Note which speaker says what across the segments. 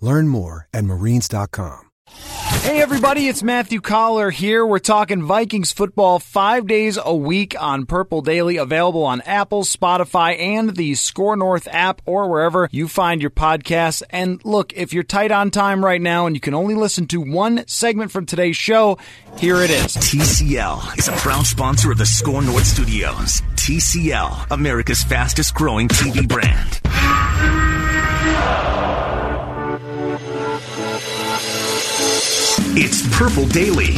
Speaker 1: Learn more at marines.com.
Speaker 2: Hey everybody, it's Matthew Coller here. We're talking Vikings football five days a week on Purple Daily, available on Apple, Spotify, and the SKOR North app or wherever you find your podcasts. And look, if you're tight on time right now and you can only listen to one segment from today's show, here it is.
Speaker 3: TCL is a proud sponsor of the SKOR North Studios. TCL, America's fastest growing TV brand. It's Purple Daily.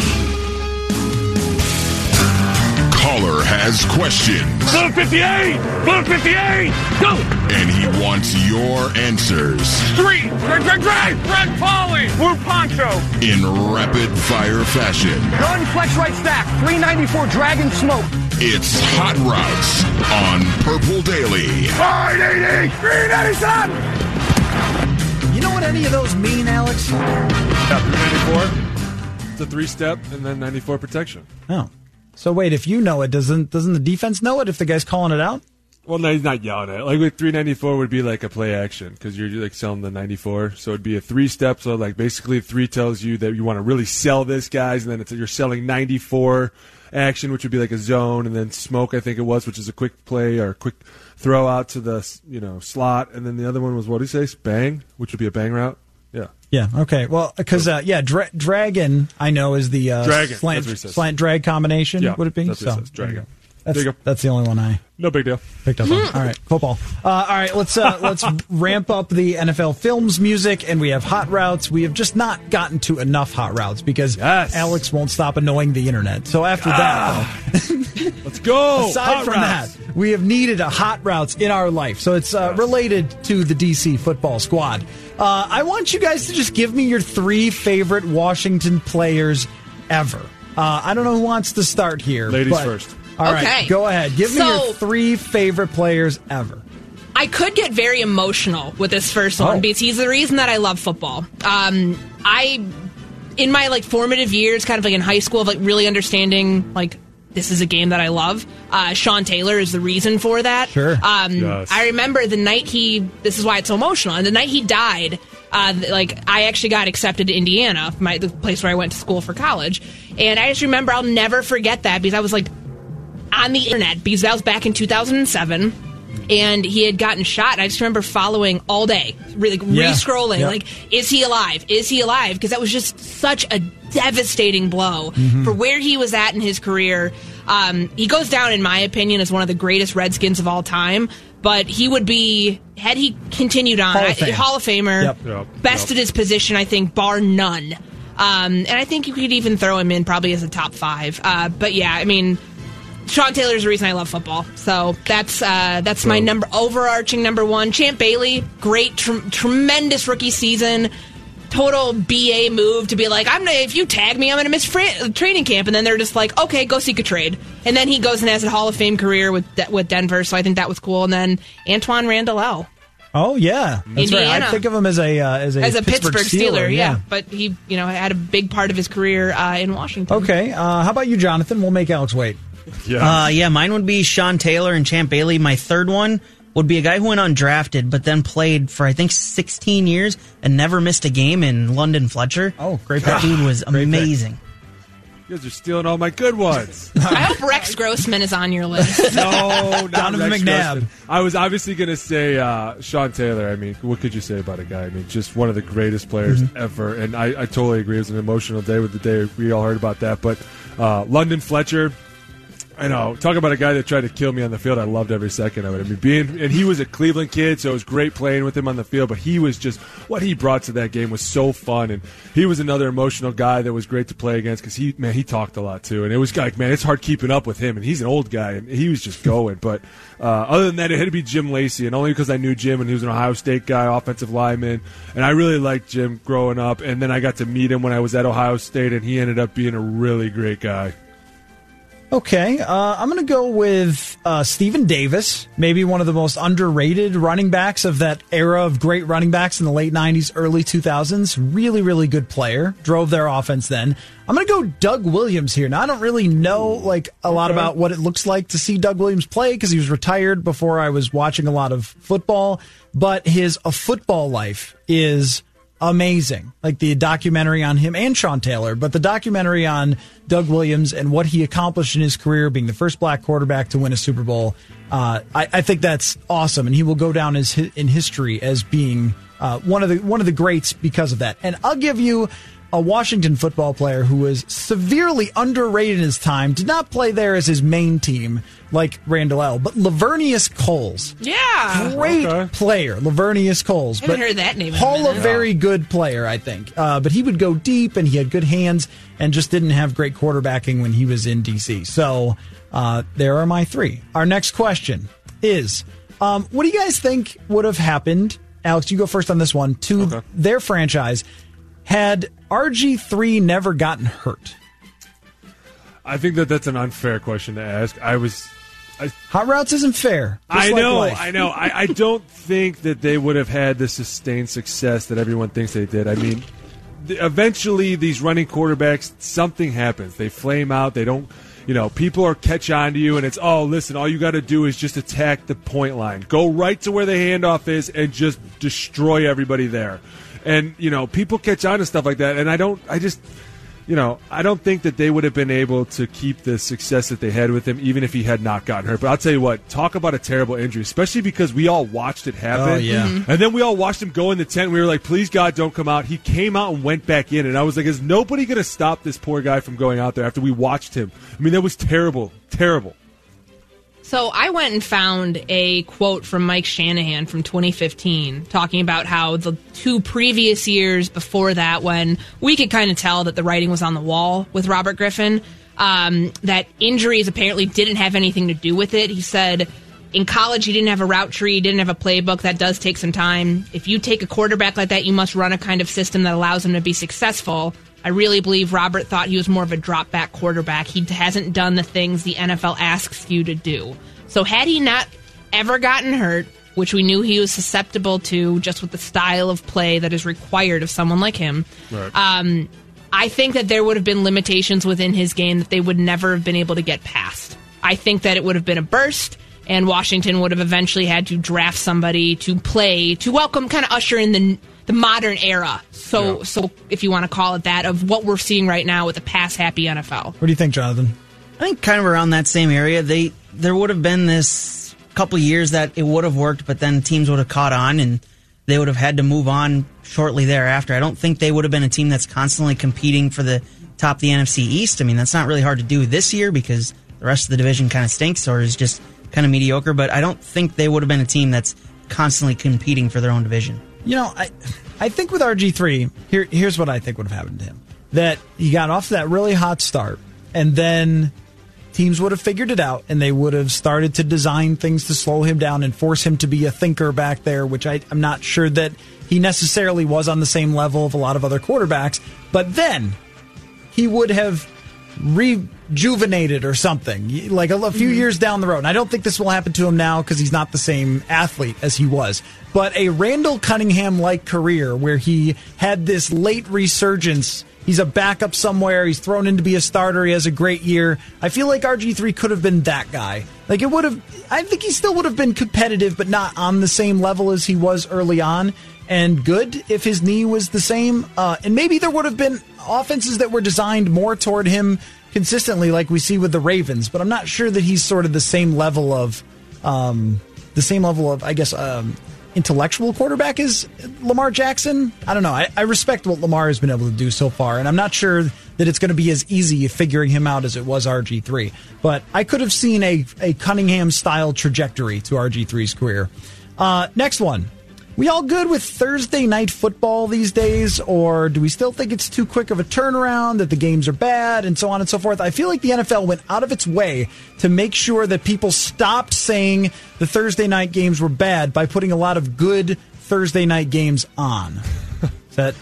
Speaker 4: Coller has questions.
Speaker 5: Blue 58! Blue 58! Go!
Speaker 4: And he wants your answers.
Speaker 5: Three! Drag, drag, drag! Red Polly! Blue Poncho!
Speaker 4: In rapid fire fashion.
Speaker 6: Gun flex right stack. 394 Dragon Smoke.
Speaker 4: It's Hot Routes on Purple Daily.
Speaker 5: 580! 397!
Speaker 2: You know what any of those mean, Alex?
Speaker 7: Yeah, 394. A three step and then 94 protection.
Speaker 2: Oh. So wait, if you know it, doesn't doesn't the defense know it if the guy's calling it out?
Speaker 7: Well, no, he's not yelling it. Like with 394 would be like a play action because you're like selling the 94. So it'd be a three step. So like basically three tells you that you want to really sell this guys, and then it's you're selling 94 action, which would be like a zone, and then smoke I think it was, which is a quick play or quick throw out to the you know slot, and then the other one was what do you say, bang, which would be a bang route. Yeah.
Speaker 2: Yeah. Okay. Well, because uh, yeah, dra- dragon I know is the uh,
Speaker 7: Dragon,
Speaker 2: slant,
Speaker 7: that's what he says.
Speaker 2: slant drag combination.
Speaker 7: Yeah,
Speaker 2: would it be?
Speaker 7: that's what he says, dragon.
Speaker 2: That's,
Speaker 7: There you go.
Speaker 2: that's the only one I
Speaker 7: No big deal.
Speaker 2: picked up on. All right, football. Uh, all right, let's uh, let's ramp up the NFL films music, and we have hot routes. We have just not gotten to enough hot routes because
Speaker 7: Yes.
Speaker 2: Alex won't stop annoying the internet. So after that,
Speaker 7: Let's go.
Speaker 2: aside
Speaker 7: Hot
Speaker 2: from
Speaker 7: routes.
Speaker 2: that, we have needed a hot routes in our life. So it's uh, related to the DC football squad. Uh, I want you guys to just give me your three favorite Washington players ever. Uh, I don't know who wants to start here.
Speaker 7: Ladies
Speaker 2: but-
Speaker 7: first.
Speaker 2: All right,
Speaker 8: Okay.
Speaker 2: go ahead. Give me
Speaker 8: So-
Speaker 2: your three favorite players ever.
Speaker 8: I could get very emotional with this first one
Speaker 2: Oh.
Speaker 8: because he's the reason that I love football. Um, I, in my like formative years, kind of like in high school, of like really understanding like this is a game that I love. Uh, Sean Taylor is the reason for that.
Speaker 2: Sure.
Speaker 8: Um,
Speaker 7: Yes.
Speaker 8: I remember the night he. This is why it's so emotional. And the night he died, uh, like I actually got accepted to Indiana, my the place where I went to school for college, and I just remember I'll never forget that because I was like on the internet because that was back in 2007 and he had gotten shot i just remember following all day really
Speaker 2: Yeah.
Speaker 8: re-scrolling
Speaker 2: Yep.
Speaker 8: like is he alive is he alive because that was just such a devastating blow
Speaker 2: Mm-hmm.
Speaker 8: for where he was at in his career um, he goes down in my opinion as one of the greatest redskins of all time but he would be had he continued on
Speaker 2: Hall of
Speaker 8: I- Hall of famer
Speaker 2: Yep.
Speaker 7: Yep.
Speaker 8: best
Speaker 7: Yep.
Speaker 8: at his position i think bar none um, and i think you could even throw him in probably as a top five uh, but yeah i mean Sean Taylor's the reason I love football. So that's uh, that's my number overarching number one. Champ Bailey, great, tr- tremendous rookie season. Total BA move to be like, I'm gonna, if you tag me, I'm gonna miss fra- training camp, and then they're just like, okay, go seek a trade, and then he goes and has a Hall of Fame career with De- with Denver. So I think that was cool. And then Antwaan Randle El.
Speaker 2: Oh yeah, that's right.
Speaker 8: Indiana.
Speaker 2: I think of him as a uh, as a
Speaker 8: as a Pittsburgh, Steeler, yeah.
Speaker 2: yeah.
Speaker 8: but he you know had a big part of his career uh, in Washington.
Speaker 2: Okay, uh, how about you, Jonathan? We'll make Alex wait.
Speaker 7: Yeah.
Speaker 9: Uh, yeah, mine would be Sean Taylor and Champ Bailey. My third one would be a guy who went undrafted, but then played for I think 16 years and never missed a game in London Fletcher.
Speaker 2: Oh, great
Speaker 9: That dude was
Speaker 2: Great pick.
Speaker 9: amazing.
Speaker 7: You guys are stealing all my good ones.
Speaker 8: I hope Rex Grossman is on your list.
Speaker 7: no, not
Speaker 2: Donovan
Speaker 7: Rex
Speaker 2: McNabb.
Speaker 7: Grossman. I was obviously going to say uh, Sean Taylor. I mean, what could you say about a guy? I mean, just one of the greatest players
Speaker 2: Mm-hmm.
Speaker 7: ever. And I, I totally agree. It was an emotional day with the day we all heard about that. But uh, London Fletcher. I know. Talk about a guy that tried to kill me on the field. I loved every second of it. I mean, being and he was a Cleveland kid, so it was great playing with him on the field. But he was just what he brought to that game was so fun, and he was another emotional guy that was great to play against because he man he talked a lot too, and it was like man it's hard keeping up with him, and he's an old guy, and he was just going. but uh, other than that, it had to be Jim Lachey, and only because I knew Jim and he was an Ohio State guy, offensive lineman, and I really liked Jim growing up, and then I got to meet him when I was at Ohio State, and he ended up being a really great guy.
Speaker 2: Okay, uh, I'm going to go with uh, Stephen Davis, maybe one of the most underrated running backs of that era of great running backs in the late 90s, early 2000s. Really, really good player. Drove their offense then. I'm going to go Doug Williams here. Now, I don't really know like a lot about what it looks like to see Doug Williams play because he was retired before I was watching a lot of football, but his a football life is amazing. Like the documentary on him and Sean Taylor, but the documentary on Doug Williams and what he accomplished in his career, being the first black quarterback to win a Super Bowl. Uh, I, I think that's awesome, and he will go down as in history as being uh, one of the one of the greats because of that. And I'll give you a Washington football player who was severely underrated in his time, did not play there as his main team like Randle El, but Laveranues Coles.
Speaker 8: Yeah.
Speaker 2: Great
Speaker 7: Okay.
Speaker 2: player, Laveranues Coles.
Speaker 8: Haven't
Speaker 2: but
Speaker 8: heard that name in a
Speaker 2: Hall of very good player, I think. Uh, but he would go deep and he had good hands and just didn't have great quarterbacking when he was in DC. So uh, there are my three. Our next question is um, what do you guys think would have happened? Alex, you go first on this one. To
Speaker 7: Okay.
Speaker 2: their franchise had RG3 never gotten hurt.
Speaker 7: I think that that's an unfair question to ask. I was
Speaker 2: Hot routes isn't fair.
Speaker 7: I
Speaker 2: like
Speaker 7: know. I know. I, I don't think that they would have had the sustained success that everyone thinks they did. I mean, eventually these running quarterbacks, something happens. They flame out. They don't, you know, people are catch on to you, and it's oh, listen, all you got to do is just attack the point line, go right to where the handoff is, and just destroy everybody there. And you know, people catch on to stuff like that, and I don't. I just you know, I don't think that they would have been able to keep the success that they had with him, even if he had not gotten hurt. But I'll tell you what, talk about a terrible injury, especially because we all watched it happen.
Speaker 2: Oh, yeah.
Speaker 8: Mm-hmm.
Speaker 7: And then we all watched him go in the tent. And we were like, please, God, don't come out. He came out and went back in. And I was like, is nobody going to stop this poor guy from going out there after we watched him? I mean, that was terrible. Terrible.
Speaker 8: So I went and found a quote from Mike Shanahan from 2015 talking about how the two previous years before that, when we could kind of tell that the writing was on the wall with Robert Griffin, um, that injuries apparently didn't have anything to do with it. He said in college he didn't have a route tree, didn't have a playbook. That does take some time. If you take a quarterback like that, you must run a kind of system that allows him to be successful. I really believe Robert thought he was more of a drop back quarterback. He hasn't done the things the NFL asks you to do. So, had he not ever gotten hurt, which we knew he was susceptible to just with the style of play that is required of someone like him, um, I think that there would have been limitations within his game that they would never have been able to get past. I think that it would have been a burst, and Washington would have eventually had to draft somebody to play to welcome, kind of usher in the the modern era. So,
Speaker 7: Yeah.
Speaker 8: so if you want to call it that, of what we're seeing right now with a pass happy NFL.
Speaker 2: What do you think, Jonathan?
Speaker 9: I think kind of around that same area. They there would have been this couple years that it would have worked, but then teams would have caught on and they would have had to move on shortly thereafter. I don't think they would have been a team that's constantly competing for the top of the NFC East. I mean, that's not really hard to do this year because the rest of the division kind of stinks or is just kind of mediocre. But I don't think they would have been a team that's constantly competing for their own division.
Speaker 2: You know, I I think with RG three, here here's what I think would have happened to him. That he got off that really hot start, and then teams would have figured it out, and they would have started to design things to slow him down and force him to be a thinker back there, which I, I'm not sure that he necessarily was on the same level of a lot of other quarterbacks. But then he would have rejuvenated or something, like a, a few years down the road. And I don't think this will happen to him now because he's not the same athlete as he was. But a Randall Cunningham like career where he had this late resurgence. He's a backup somewhere. He's thrown in to be a starter. He has a great year. I feel like RG3 could have been that guy. Like it would have, I think he still would have been competitive, but not on the same level as he was early on and good if his knee was the same. Uh, and maybe there would have been offenses that were designed more toward him consistently like we see with the Ravens, but I'm not sure that he's sort of the same level of um, the same level of I guess um, intellectual quarterback as Lamar Jackson. I don't know. I, I respect what Lamar has been able to do so far, and I'm not sure that it's going to be as easy figuring him out as it was RG3. But I could have seen a, a Cunningham style trajectory to RG3's career. Uh, next one. We all good with Thursday night football these days, or do we still think it's too quick of a turnaround, that the games are bad, and so on and so forth? I feel like the NFL went out of its way to make sure that people stopped saying the Thursday night games were bad by putting a lot of good Thursday night games on. Does that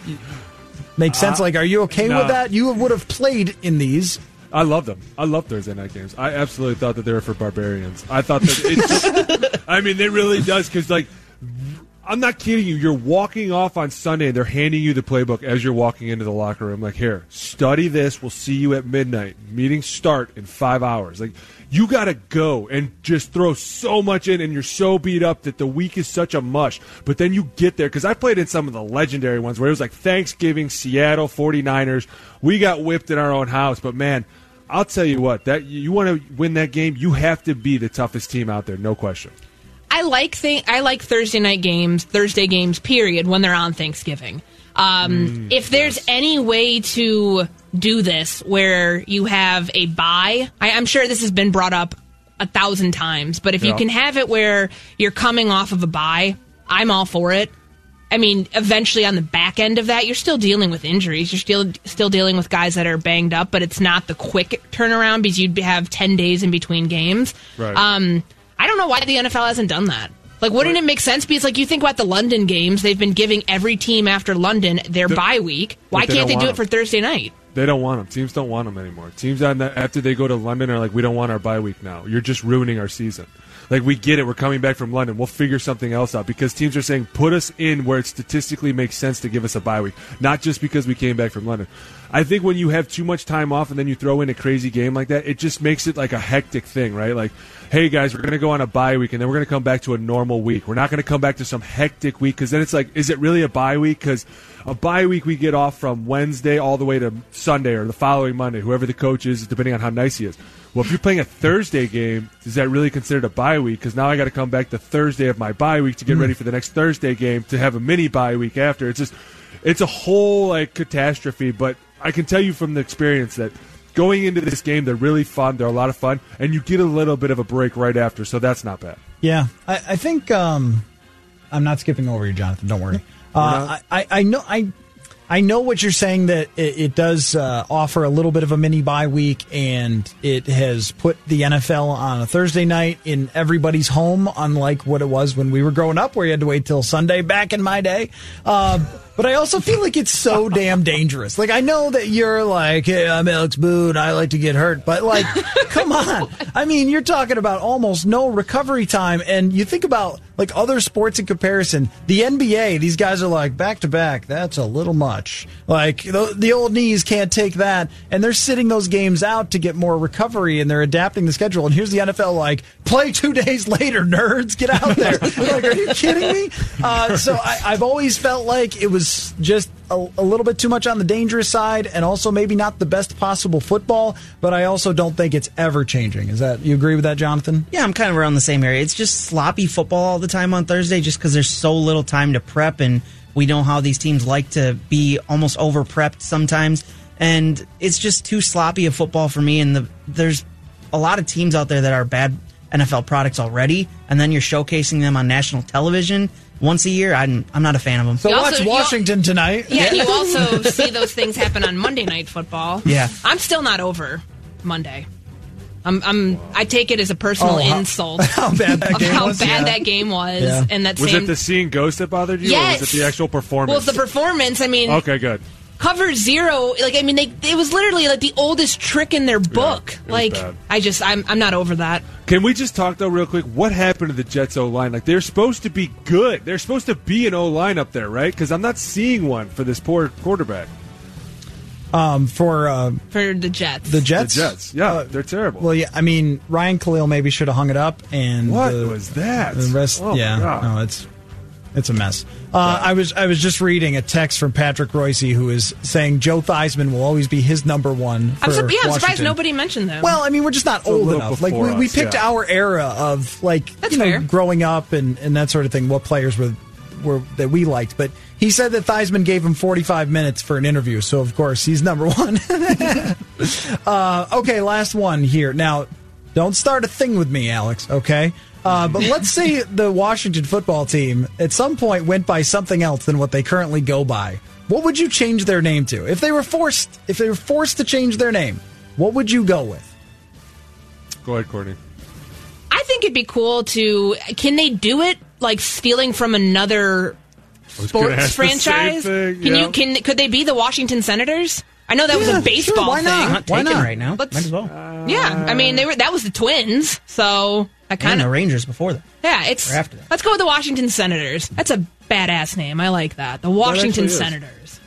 Speaker 2: make sense?
Speaker 7: Uh,
Speaker 2: like, are you okay
Speaker 7: no.
Speaker 2: with that? You would have played in these.
Speaker 7: I love them. I love Thursday night games. I absolutely thought that they were for barbarians. I thought that it. I mean, it really does because like I'm not kidding you. You're walking off on Sunday and they're handing you the playbook as you're walking into the locker room. Like, here, study this. We'll see you at midnight. Meetings start in five hours. Like, you got to go and just throw so much in, and you're so beat up that the week is such a mush. But then you get there, because I played in some of the legendary ones where it was like Thanksgiving, Seattle 49ers. We got whipped in our own house. But man, I'll tell you what, that you want to win that game, you have to be the toughest team out there, no question.
Speaker 8: I like th- I like Thursday night games, Thursday games, period, when they're on Thanksgiving. Um,
Speaker 7: Mm,
Speaker 8: if there's any way to do this where you have a bye, I, I'm sure this has been brought up a thousand times, but if you can have it where you're coming off of a bye, I'm all for it. I mean, eventually on the back end of that, you're still dealing with injuries. You're still still dealing with guys that are banged up, but it's not the quick turnaround because you'd have ten days in between games.
Speaker 7: Right.
Speaker 8: Um, I don't know why the NFL hasn't done that. Like, wouldn't it make sense? Because, like, you think about the London games, they've been giving every team after London their
Speaker 7: The-
Speaker 8: bye week. Why
Speaker 7: they
Speaker 8: can't they
Speaker 7: don't
Speaker 8: it for Thursday night?
Speaker 7: They don't want them. Teams don't want them anymore. Teams on that, after they go to London are like, we don't want our bye week now. You're just ruining our season. Like we get it. We're coming back from London. We'll figure something else out because teams are saying put us in where it statistically makes sense to give us a bye week, not just because we came back from London. I think when you have too much time off and then you throw in a crazy game like that, it just makes it like a hectic thing, right? Like, hey guys, we're going to go on a bye week and then we're going to come back to a normal week. We're not going to come back to some hectic week because then it's like, is it really a bye week? Because a bye week we get off from Wednesday all the way to Sunday or the following Monday, whoever the coach is, depending on how nice he is. Well, if you're playing a Thursday game, is that really considered a bye week? Because now I got to come back the Thursday of my bye week to get ready for the next Thursday game to have a mini bye week after. It's just, it's a whole like catastrophe. But I can tell you from the experience that going into this game, they're really fun. They're a lot of fun, and you get a little bit of a break right after, so that's not bad.
Speaker 2: Yeah, I, I think um, I'm not skipping over you, Jonathan. Don't worry. Uh, I, I, I know I I know what you're saying that it, it does uh, offer a little bit of a mini bye week, and it has put the NFL on a Thursday night in everybody's home, unlike what it was when we were growing up, where you had to wait till Sunday. Back in my day. Uh, but I also feel like it's so damn dangerous. Like I know that you're like, hey, I'm Alex Boone. I like to get hurt, but like, come on. I mean, you're talking about almost no recovery time, and you think about like other sports in comparison. The NBA, these guys are like back to back. That's a little much. Like the, the old knees can't take that, and they're sitting those games out to get more recovery, and they're adapting the schedule. And here's the NFL like, play two days later, nerds, get out there. like, are you kidding me? Uh, so I, I've always felt like it was just a, a little bit too much on the dangerous side, and also maybe not the best possible football. But I also don't think it's ever changing. Is that you agree with that, Jonathan?
Speaker 9: Yeah, I'm kind of around the same area. It's just sloppy football all the time on Thursday just because there's so little time to prep, and we know how these teams like to be almost over prepped sometimes. And it's just too sloppy of football for me. And the, there's a lot of teams out there that are bad NFL products already, and then you're showcasing them on national television once a year. I'm, I'm not a fan of them.
Speaker 2: So
Speaker 8: You
Speaker 2: watch
Speaker 8: also-
Speaker 2: Washington tonight.
Speaker 8: Yeah, you also see those things happen on Monday Night Football.
Speaker 9: Yeah.
Speaker 8: I'm still not over Monday. I'm, I'm, I take it as a personal
Speaker 2: Oh, how-
Speaker 8: insult
Speaker 2: how bad that
Speaker 8: of
Speaker 2: game
Speaker 8: how
Speaker 2: was?
Speaker 8: bad
Speaker 2: Yeah.
Speaker 8: that game was,
Speaker 2: Yeah.
Speaker 8: and that
Speaker 7: Was
Speaker 8: same.
Speaker 7: it the seeing ghost that bothered you,
Speaker 8: yes.
Speaker 7: or was it the actual performance?
Speaker 8: Well, it's the performance. I mean,
Speaker 7: okay, good.
Speaker 8: Cover zero. Like, I mean, they it was literally like the oldest trick in their book.
Speaker 7: it was
Speaker 8: like,
Speaker 7: bad.
Speaker 8: I just, I'm, I'm not over that.
Speaker 7: Can we just talk though, real quick? What happened to the Jets O line? Like they're supposed to be good. They're supposed to be an O line up there, right? Because I'm not seeing one for this poor quarterback.
Speaker 2: Um, for uh,
Speaker 8: For the Jets.
Speaker 2: the Jets.
Speaker 7: The Jets, yeah, they're terrible.
Speaker 2: Well, yeah. I mean, Ryan Kalil maybe should have hung it up, and
Speaker 7: what
Speaker 2: the,
Speaker 7: was that?
Speaker 2: The rest,
Speaker 7: Oh,
Speaker 2: yeah. No, it's It's a mess. Uh, I was I was just reading a text from Patrick Royce who is saying Joe Theismann will always be his number one. For
Speaker 8: I'm, sur- yeah, I'm surprised nobody mentioned that.
Speaker 2: Well, I mean, we're just not
Speaker 7: a
Speaker 2: old enough. Like we,
Speaker 7: before
Speaker 2: we picked
Speaker 7: yeah.
Speaker 2: our era of like
Speaker 8: That's
Speaker 2: you know
Speaker 8: fair.
Speaker 2: growing up and, and that sort of thing. What players were were that we liked, but he said that Theismann gave him 45 minutes for an interview, so of course he's number one. uh, okay, last one here. Now, don't start a thing with me, Alex. Okay. Uh, but let's say the Washington football team at some point went by something else than what they currently go by. What would you change their name to if they were forced? If they were forced to change their name, what would you go with?
Speaker 7: Go ahead, Courtney.
Speaker 8: I think it'd be cool to. Can they do it like stealing from another sports
Speaker 7: ask the same
Speaker 8: franchise?
Speaker 7: thing,
Speaker 8: Can
Speaker 7: yeah.
Speaker 8: you? Can could they be the Washington Senators? I know that was a baseball
Speaker 2: sure, why
Speaker 8: thing.
Speaker 2: not?
Speaker 9: Not
Speaker 2: Why not?
Speaker 9: right now.
Speaker 8: Let's-
Speaker 9: Might as well.
Speaker 8: Yeah, I mean they were. That was the Twins, so I
Speaker 9: and
Speaker 8: kind
Speaker 9: the
Speaker 8: of.
Speaker 9: Rangers before that.
Speaker 8: Yeah, it's.
Speaker 9: Or after that.
Speaker 8: Let's go with the Washington Senators. That's a badass name. I like that. The Washington
Speaker 7: actually is.
Speaker 8: Senators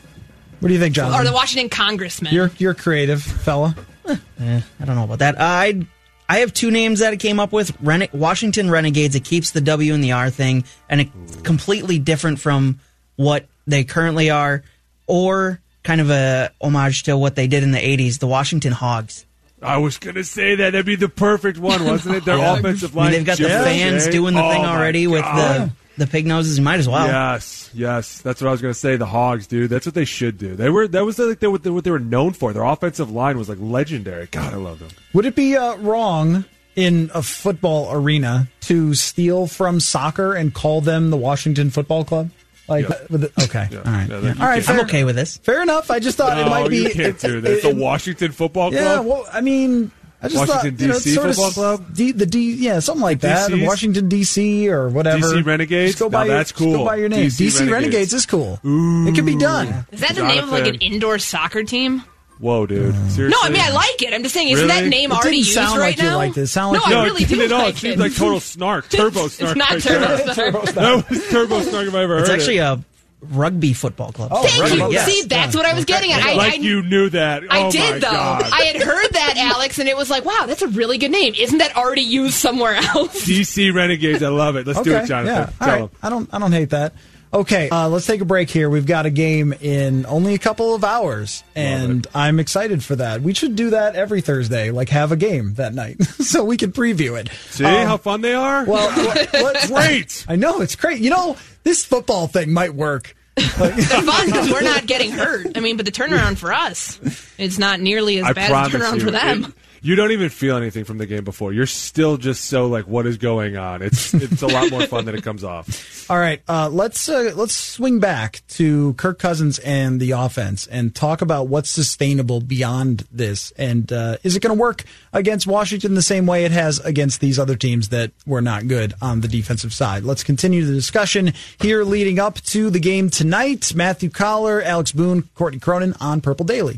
Speaker 2: What do you think, John?
Speaker 8: or the Washington Congressmen.
Speaker 2: You're you're creative, fella.
Speaker 9: Eh, I don't know about that. I I have two names that I came up with: Rene- Washington Renegades. It keeps the W and the R thing, and it's completely different from what they currently are, or kind of a homage to what they did in the '80s, the Washington Hogs.
Speaker 7: I was gonna say that that'd be the perfect one, wasn't it? Their
Speaker 9: Yeah.
Speaker 7: offensive
Speaker 9: I mean,
Speaker 7: line.
Speaker 9: they've got the fans
Speaker 7: okay.
Speaker 9: doing the
Speaker 7: Oh
Speaker 9: thing already with the the pig noses. You might as well.
Speaker 7: Yes, yes, that's what I was going to say. The Hogs, dude, that's what they should do. They were that was like they, what, they, what they were known for. Their offensive line was like legendary. God, I love them.
Speaker 2: Would it be uh, wrong in a football arena to steal from soccer and call them the Washington Football Club? Like,
Speaker 7: Yeah.
Speaker 2: with the- okay,
Speaker 7: Yeah.
Speaker 2: all right,
Speaker 7: Yeah,
Speaker 2: Yeah.
Speaker 7: that- you
Speaker 2: all right, fair,
Speaker 9: I'm okay with this.
Speaker 2: fair enough. I just thought it might be.
Speaker 7: you can't
Speaker 2: it-
Speaker 7: do
Speaker 2: it-
Speaker 7: this.
Speaker 2: it-
Speaker 7: the Washington Football Club.
Speaker 2: yeah, well, I mean, I just
Speaker 7: Washington,
Speaker 2: thought you know, it's
Speaker 7: DC
Speaker 2: sort of
Speaker 7: Football Club?
Speaker 2: D, the D, yeah, something like that.
Speaker 7: DCs?
Speaker 2: Washington D.C. or whatever.
Speaker 7: DC Renegades?
Speaker 2: Just go
Speaker 7: Now
Speaker 2: by your-
Speaker 7: that's
Speaker 2: just Go by your name.
Speaker 7: DC
Speaker 2: DC, Renegades.
Speaker 7: Renegades.
Speaker 2: is cool. It can be done.
Speaker 8: Is that the name of like an indoor soccer team?
Speaker 7: Whoa, dude. Seriously?
Speaker 8: No, I mean I like it. I'm just saying, isn't that name
Speaker 2: It
Speaker 8: already
Speaker 2: didn't
Speaker 8: used
Speaker 2: sound
Speaker 8: right
Speaker 2: like you
Speaker 8: now?
Speaker 2: liked it. It sounded like
Speaker 8: no,
Speaker 2: you-
Speaker 8: I really
Speaker 7: it
Speaker 8: do
Speaker 7: didn't at all.
Speaker 8: like
Speaker 7: It seemed
Speaker 8: it.
Speaker 7: like total snark, turbo snark.
Speaker 8: It's not
Speaker 7: right
Speaker 8: turbo
Speaker 7: there.
Speaker 8: snark.
Speaker 7: That was turbo snark if I ever heard
Speaker 9: It's
Speaker 7: it.
Speaker 9: actually a rugby football club.
Speaker 2: Oh,
Speaker 8: Thank
Speaker 2: right.
Speaker 8: you.
Speaker 9: Yes.
Speaker 8: See, that's what I was getting at. I,
Speaker 7: like
Speaker 8: I,
Speaker 7: you knew that.
Speaker 8: I
Speaker 7: oh my
Speaker 8: did though.
Speaker 7: God.
Speaker 8: I had heard that, Alex, and it was like, wow, that's a really good name. Isn't that already used somewhere else?
Speaker 7: DC Renegades. I love it. Let's do it, Jonathan.
Speaker 2: Yeah. All
Speaker 7: Tell
Speaker 2: right. I don't. I don't hate that. Okay, uh, let's take a break here. We've got a game in only a couple of hours, and I'm excited for that. We should do that every Thursday, like have a game that night, so we can preview it.
Speaker 7: See
Speaker 2: Um,
Speaker 7: how fun they are?
Speaker 2: well, let- let's-
Speaker 7: Great.
Speaker 2: I know it's great. You know, this football thing might work. Like-
Speaker 8: It's fun because we're not getting hurt. I mean, but the turnaround for us, it's not nearly as
Speaker 7: I
Speaker 8: bad as the turnaround
Speaker 7: you,
Speaker 8: for them.
Speaker 7: it- you don't even feel anything from the game before. You're still just so like, what is going on? It's it's a lot more fun than it comes off.
Speaker 2: All right, uh, let's uh, let's swing back to Kirk Cousins and the offense and talk about what's sustainable beyond this, and uh, is it going to work against Washington the same way it has against these other teams that were not good on the defensive side? Let's continue the discussion here, leading up to the game tonight. Matthew Coller, Alex Boone, Courtney Cronin on Purple Daily.